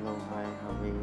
Hello, hi, how are you?